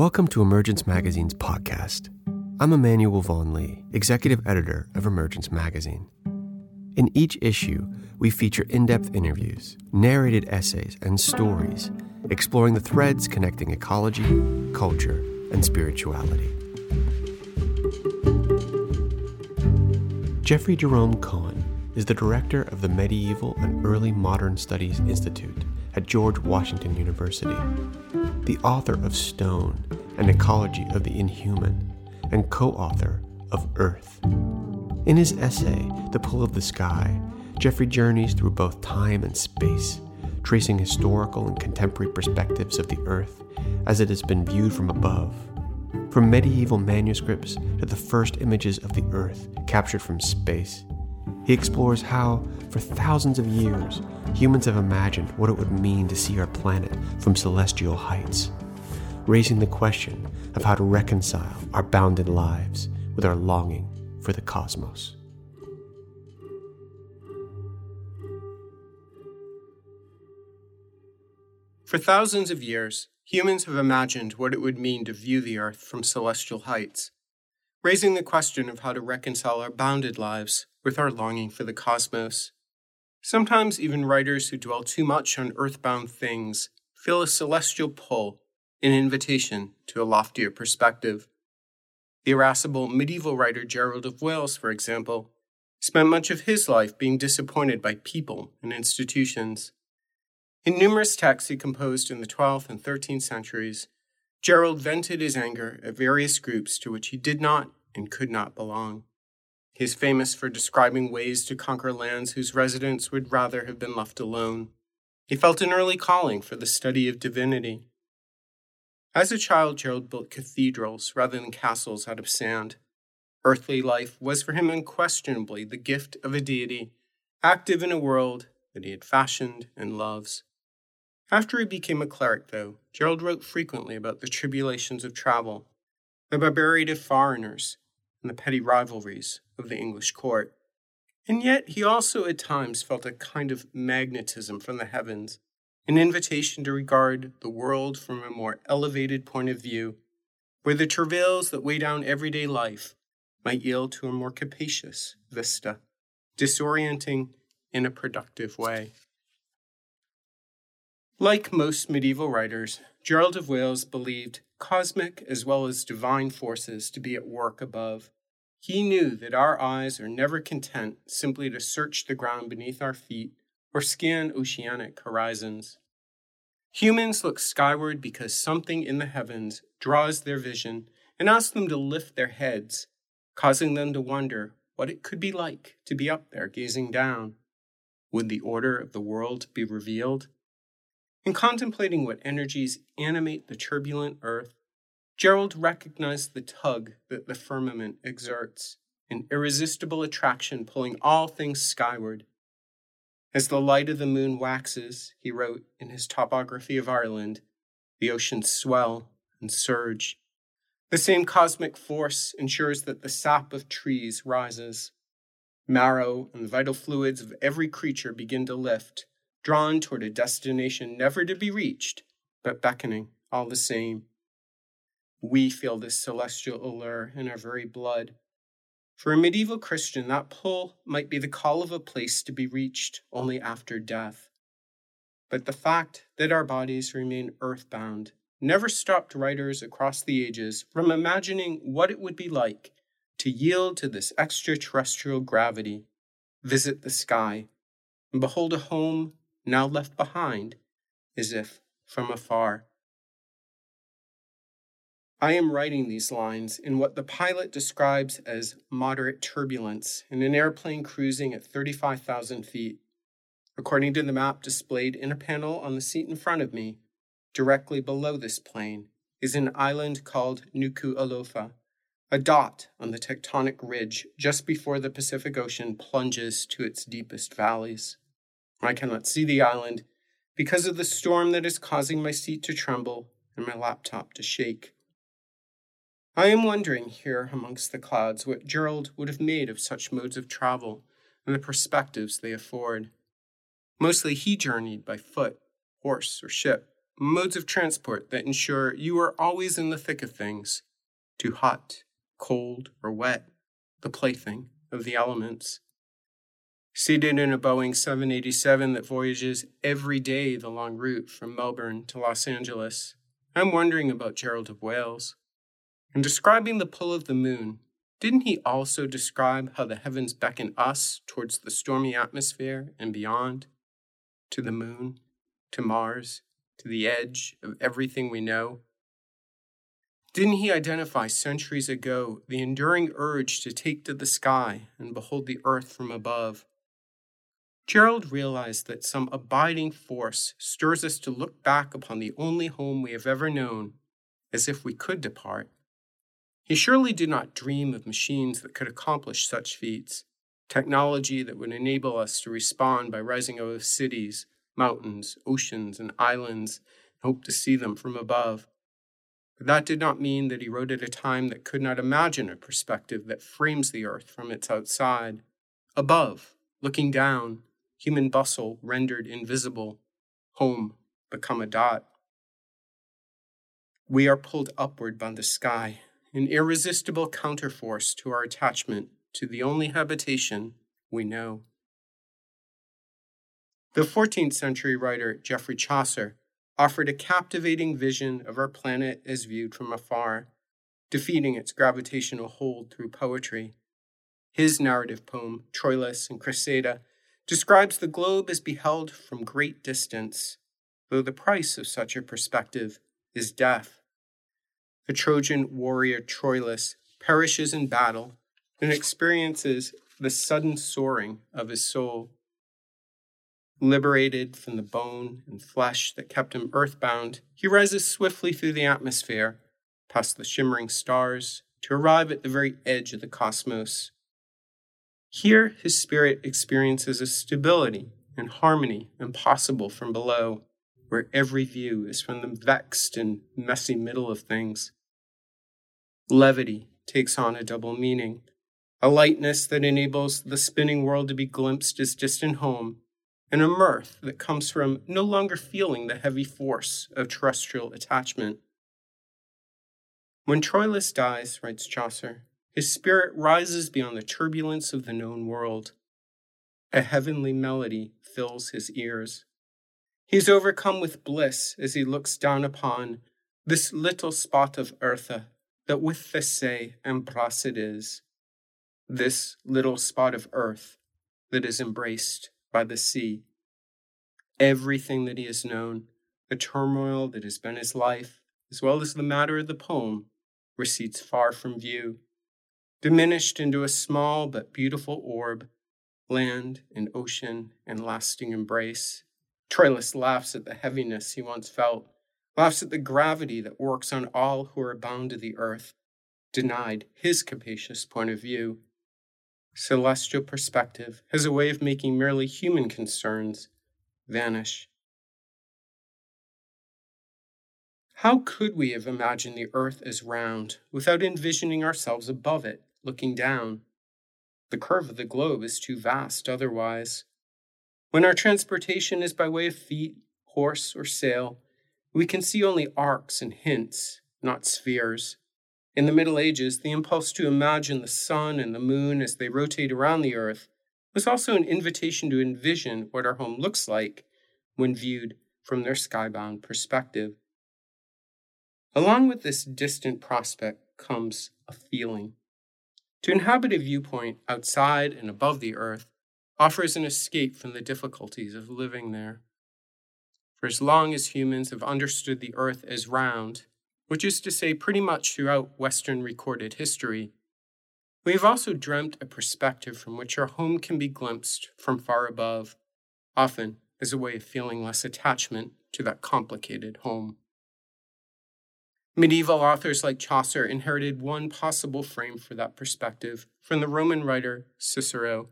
Welcome to Emergence Magazine's podcast. I'm Emmanuel Vaughan Lee, executive editor of Emergence Magazine. In each issue, we feature in depth interviews, narrated essays, and stories exploring the threads connecting ecology, culture, and spirituality. Jeffrey Jerome Cohen is the director of the Medieval and Early Modern Studies Institute at George Washington University, the author of Stone, An Ecology of the Inhuman, and co author of Earth. In his essay, The Pull of the Sky, Jeffrey journeys through both time and space, tracing historical and contemporary perspectives of the Earth as it has been viewed from above. From medieval manuscripts to the first images of the Earth captured from space, he explores how, for thousands of years, humans have imagined what it would mean to see our planet from celestial heights, raising the question of how to reconcile our bounded lives with our longing for the cosmos. For thousands of years, humans have imagined what it would mean to view the Earth from celestial heights, raising the question of how to reconcile our bounded lives with our longing for the cosmos. Sometimes even writers who dwell too much on earthbound things feel a celestial pull, an invitation to a loftier perspective. The irascible medieval writer Gerald of Wales, for example, spent much of his life being disappointed by people and institutions. In numerous texts he composed in the 12th and 13th centuries, Gerald vented his anger at various groups to which he did not and could not belong. He is famous for describing ways to conquer lands whose residents would rather have been left alone. He felt an early calling for the study of divinity. As a child, Gerald built cathedrals rather than castles out of sand. Earthly life was for him unquestionably the gift of a deity, active in a world that he had fashioned and loves. After he became a cleric, though, Gerald wrote frequently about the tribulations of travel, the barbarity of foreigners, and the petty rivalries of the English court. And yet he also at times felt a kind of magnetism from the heavens, an invitation to regard the world from a more elevated point of view, where the travails that weigh down everyday life might yield to a more capacious vista, disorienting in a productive way. Like most medieval writers, Gerald of Wales believed cosmic as well as divine forces to be at work above. He knew that our eyes are never content simply to search the ground beneath our feet or scan oceanic horizons. Humans look skyward because something in the heavens draws their vision and asks them to lift their heads, causing them to wonder what it could be like to be up there gazing down. Would the order of the world be revealed? In contemplating what energies animate the turbulent earth, Gerald recognized the tug that the firmament exerts, an irresistible attraction pulling all things skyward. As the light of the moon waxes, he wrote in his topography of Ireland, the oceans swell and surge. The same cosmic force ensures that the sap of trees rises. Marrow and the vital fluids of every creature begin to lift, drawn toward a destination never to be reached, but beckoning all the same. We feel this celestial allure in our very blood. For a medieval Christian, that pull might be the call of a place to be reached only after death. But the fact that our bodies remain earthbound never stopped writers across the ages from imagining what it would be like to yield to this extraterrestrial gravity, visit the sky, and behold a home now left behind, as if from afar. I am writing these lines in what the pilot describes as moderate turbulence in an airplane cruising at 35,000 feet. According to the map displayed in a panel on the seat in front of me, directly below this plane is an island called Nuku'alofa, a dot on the tectonic ridge just before the Pacific Ocean plunges to its deepest valleys. I cannot see the island because of the storm that is causing my seat to tremble and my laptop to shake. I am wondering here amongst the clouds what Gerald would have made of such modes of travel and the perspectives they afford. Mostly he journeyed by foot, horse, or ship, modes of transport that ensure you are always in the thick of things, too hot, cold, or wet, the plaything of the elements. Seated in a Boeing 787 that voyages every day the long route from Melbourne to Los Angeles, I'm wondering about Gerald of Wales. In describing the pull of the moon, didn't he also describe how the heavens beckon us towards the stormy atmosphere and beyond? To the moon, to Mars, to the edge of everything we know? Didn't he identify centuries ago the enduring urge to take to the sky and behold the earth from above? Gerald realized that some abiding force stirs us to look back upon the only home we have ever known as if we could depart he surely did not dream of machines that could accomplish such feats, technology that would enable us to respond by rising of cities, mountains, oceans, and islands, and hope to see them from above. But that did not mean that he wrote at a time that could not imagine a perspective that frames the earth from its outside. Above, looking down, human bustle rendered invisible, home become a dot. We are pulled upward by the sky, an irresistible counterforce to our attachment to the only habitation we know. The 14th century writer Geoffrey Chaucer offered a captivating vision of our planet as viewed from afar, defeating its gravitational hold through poetry. His narrative poem, Troilus and Criseyde, describes the globe as beheld from great distance, though the price of such a perspective is death the Trojan warrior Troilus perishes in battle and experiences the sudden soaring of his soul. Liberated from the bone and flesh that kept him earthbound, he rises swiftly through the atmosphere, past the shimmering stars, to arrive at the very edge of the cosmos. Here, his spirit experiences a stability and harmony impossible from below, where every view is from the vexed and messy middle of things. Levity takes on a double meaning a lightness that enables the spinning world to be glimpsed as distant home, and a mirth that comes from no longer feeling the heavy force of terrestrial attachment. When Troilus dies, writes Chaucer, his spirit rises beyond the turbulence of the known world. A heavenly melody fills his ears. He is overcome with bliss as he looks down upon this little spot of eartha that with the say and it is, this little spot of earth that is embraced by the sea. Everything that he has known, the turmoil that has been his life, as well as the matter of the poem, recedes far from view, diminished into a small but beautiful orb, land and ocean and lasting embrace. Troilus laughs at the heaviness he once felt laughs at the gravity that works on all who are bound to the earth, denied his capacious point of view. Celestial perspective has a way of making merely human concerns vanish. How could we have imagined the earth as round without envisioning ourselves above it, looking down? The curve of the globe is too vast otherwise. When our transportation is by way of feet, horse, or sail, we can see only arcs and hints, not spheres. In the Middle Ages, the impulse to imagine the sun and the moon as they rotate around the earth was also an invitation to envision what our home looks like when viewed from their skybound perspective. Along with this distant prospect comes a feeling. To inhabit a viewpoint outside and above the earth offers an escape from the difficulties of living there. For as long as humans have understood the earth as round, which is to say, pretty much throughout Western recorded history, we have also dreamt a perspective from which our home can be glimpsed from far above, often as a way of feeling less attachment to that complicated home. Medieval authors like Chaucer inherited one possible frame for that perspective from the Roman writer Cicero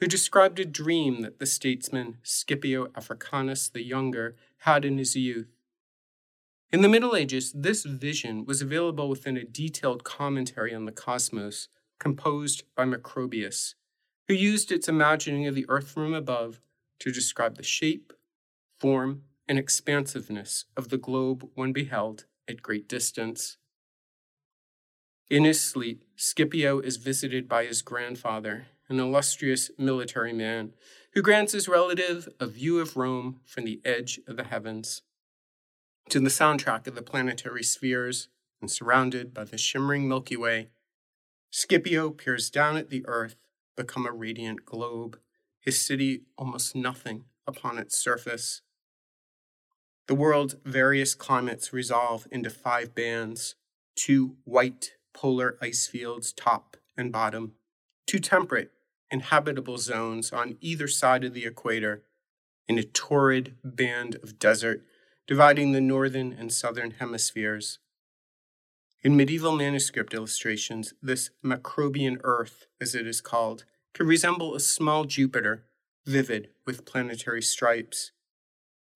who described a dream that the statesman Scipio Africanus the Younger had in his youth. In the Middle Ages, this vision was available within a detailed commentary on the cosmos composed by Macrobius, who used its imagining of the earth from above to describe the shape, form, and expansiveness of the globe when beheld at great distance. In his sleep, Scipio is visited by his grandfather, an illustrious military man, who grants his relative a view of Rome from the edge of the heavens. To the soundtrack of the planetary spheres, and surrounded by the shimmering Milky Way, Scipio peers down at the earth, become a radiant globe, his city almost nothing upon its surface. The world's various climates resolve into five bands two white polar ice fields, top and bottom, two temperate, inhabitable zones on either side of the equator, in a torrid band of desert dividing the northern and southern hemispheres. In medieval manuscript illustrations, this Macrobian Earth, as it is called, can resemble a small Jupiter, vivid with planetary stripes.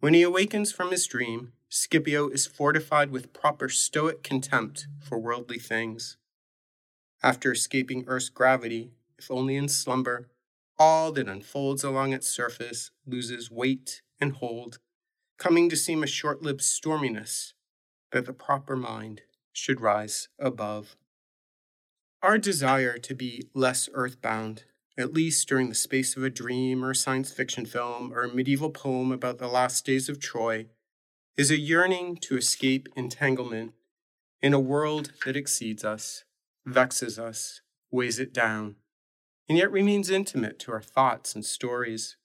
When he awakens from his dream, Scipio is fortified with proper stoic contempt for worldly things. After escaping Earth's gravity, if only in slumber, all that unfolds along its surface loses weight and hold, coming to seem a short lived storminess that the proper mind should rise above. Our desire to be less earthbound, at least during the space of a dream or a science fiction film or a medieval poem about the last days of Troy, is a yearning to escape entanglement in a world that exceeds us, vexes us, weighs it down, and yet remains intimate to our thoughts and stories.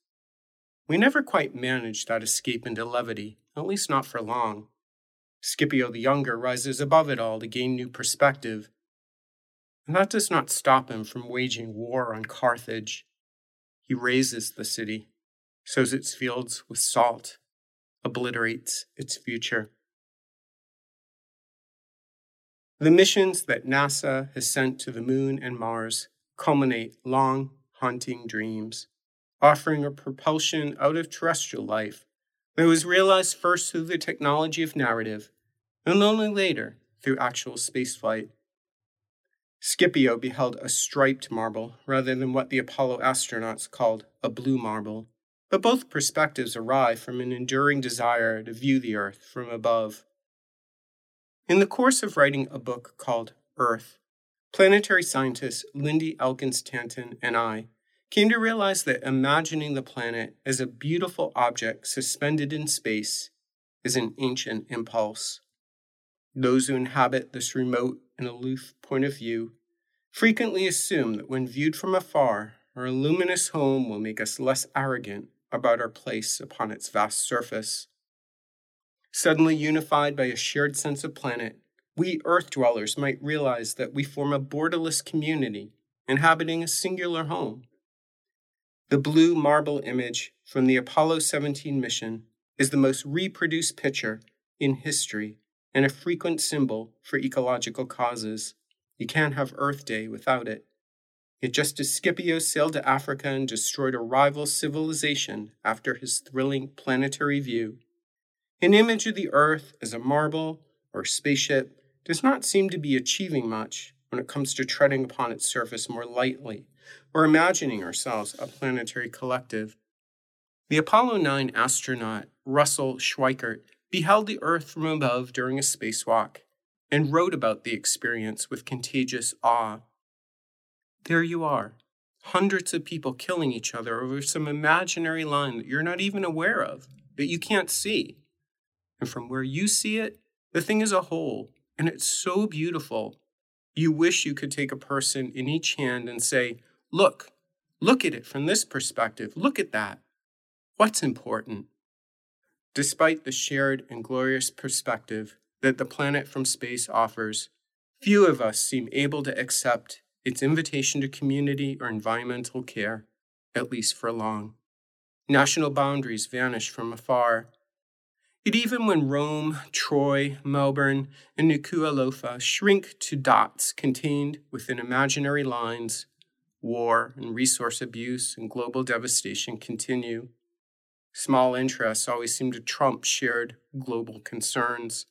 We never quite manage that escape into levity, at least not for long. Scipio the Younger rises above it all to gain new perspective. And that does not stop him from waging war on Carthage. He razes the city, sows its fields with salt, obliterates its future. The missions that NASA has sent to the moon and Mars culminate long, haunting dreams, offering a propulsion out of terrestrial life that was realized first through the technology of narrative and only later through actual spaceflight. Scipio beheld a striped marble rather than what the Apollo astronauts called a blue marble, but both perspectives arrive from an enduring desire to view the Earth from above. In the course of writing a book called Earth, planetary scientist Lindy Elkins Tanton and I came to realize that imagining the planet as a beautiful object suspended in space is an ancient impulse. Those who inhabit this remote and aloof point of view frequently assume that when viewed from afar, our luminous home will make us less arrogant about our place upon its vast surface. Suddenly unified by a shared sense of planet, we Earth dwellers might realize that we form a borderless community inhabiting a singular home. The blue marble image from the Apollo 17 mission is the most reproduced picture in history and a frequent symbol for ecological causes. You can't have Earth Day without it. Yet just as Scipio sailed to Africa and destroyed a rival civilization after his thrilling planetary view, an image of the Earth as a marble or spaceship does not seem to be achieving much when it comes to treading upon its surface more lightly or imagining ourselves a planetary collective. The Apollo 9 astronaut Russell Schweickart beheld the Earth from above during a spacewalk and wrote about the experience with contagious awe. There you are, hundreds of people killing each other over some imaginary line that you're not even aware of, that you can't see. And from where you see it, the thing is a whole, and it's so beautiful. You wish you could take a person in each hand and say, Look, look at it from this perspective. Look at that. What's important? Despite the shared and glorious perspective that the planet from space offers, few of us seem able to accept its invitation to community or environmental care, at least for long. National boundaries vanish from afar. Yet even when Rome, Troy, Melbourne, and Nuku'alofa shrink to dots contained within imaginary lines, war and resource abuse and global devastation continue. Small interests always seem to trump shared global concerns.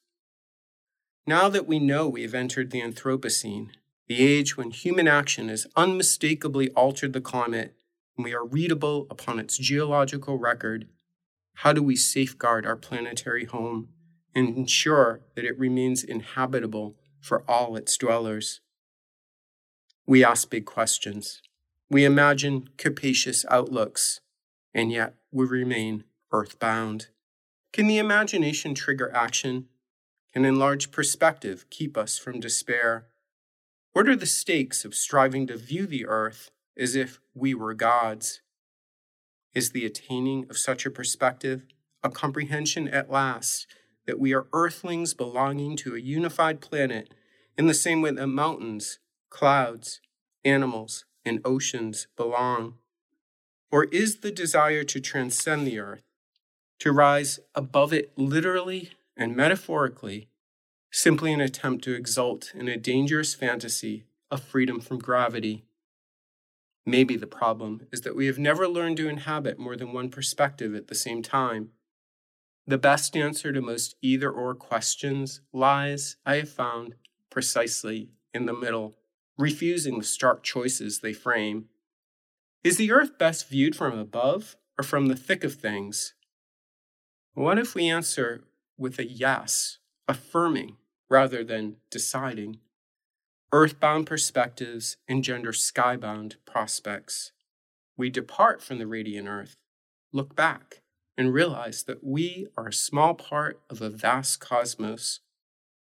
Now that we know we have entered the Anthropocene, the age when human action has unmistakably altered the climate and we are readable upon its geological record, how do we safeguard our planetary home and ensure that it remains inhabitable for all its dwellers? We ask big questions. We imagine capacious outlooks, and yet we remain earthbound. Can the imagination trigger action? Can enlarged perspective keep us from despair? What are the stakes of striving to view the earth as if we were gods? Is the attaining of such a perspective a comprehension at last that we are earthlings belonging to a unified planet in the same way that mountains, clouds, animals, and oceans belong? Or is the desire to transcend the earth, to rise above it literally and metaphorically, simply an attempt to exult in a dangerous fantasy of freedom from gravity? Maybe the problem is that we have never learned to inhabit more than one perspective at the same time. The best answer to most either or questions lies, I have found, precisely in the middle, refusing the stark choices they frame. Is the earth best viewed from above or from the thick of things? What if we answer with a yes, affirming rather than deciding? Earthbound perspectives engender skybound prospects. We depart from the radiant earth, look back, and realize that we are a small part of a vast cosmos.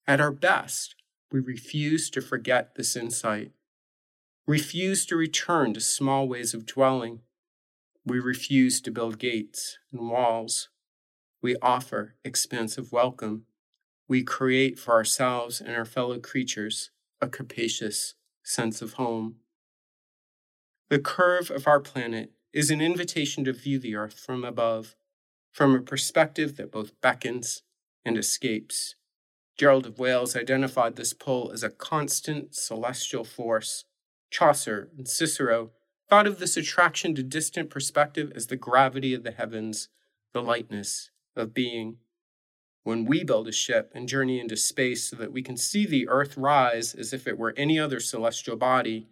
At our best, we refuse to forget this insight, refuse to return to small ways of dwelling. We refuse to build gates and walls. We offer expansive welcome. We create for ourselves and our fellow creatures a capacious sense of home. The curve of our planet is an invitation to view the earth from above, from a perspective that both beckons and escapes. Gerald of Wales identified this pull as a constant celestial force. Chaucer and Cicero thought of this attraction to distant perspective as the gravity of the heavens, the lightness of being. When we build a ship and journey into space so that we can see the Earth rise as if it were any other celestial body,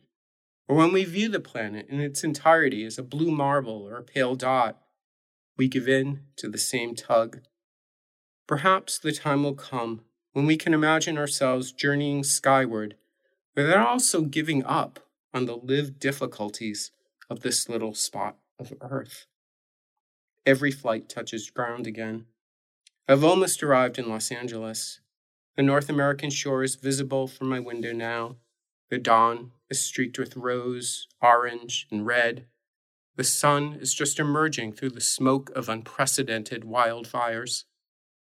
or when we view the planet in its entirety as a blue marble or a pale dot, we give in to the same tug. Perhaps the time will come when we can imagine ourselves journeying skyward without also giving up on the lived difficulties of this little spot of earth. Every flight touches ground again. I've almost arrived in Los Angeles. The North American shore is visible from my window now. The dawn is streaked with rose, orange, and red. The sun is just emerging through the smoke of unprecedented wildfires.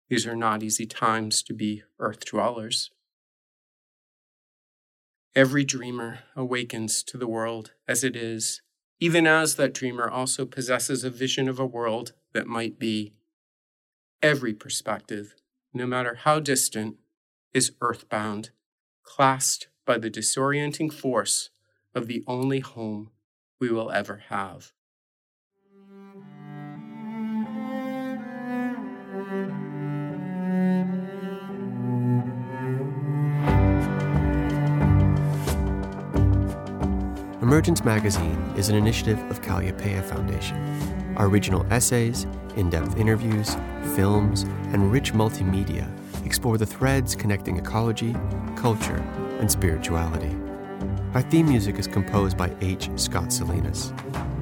These are not easy times to be earth dwellers. Every dreamer awakens to the world as it is, even as that dreamer also possesses a vision of a world that might be. Every perspective, no matter how distant, is earthbound, clasped by the disorienting force of the only home we will ever have. Emergence Magazine is an initiative of Kalliopeia Foundation. Our original essays, in depth interviews, films, and rich multimedia explore the threads connecting ecology, culture, and spirituality. Our theme music is composed by H. Scott Salinas.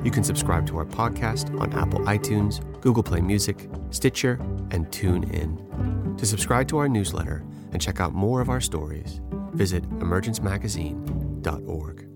You can subscribe to our podcast on Apple iTunes, Google Play Music, Stitcher, and TuneIn. To subscribe to our newsletter and check out more of our stories, visit emergencemagazine.org.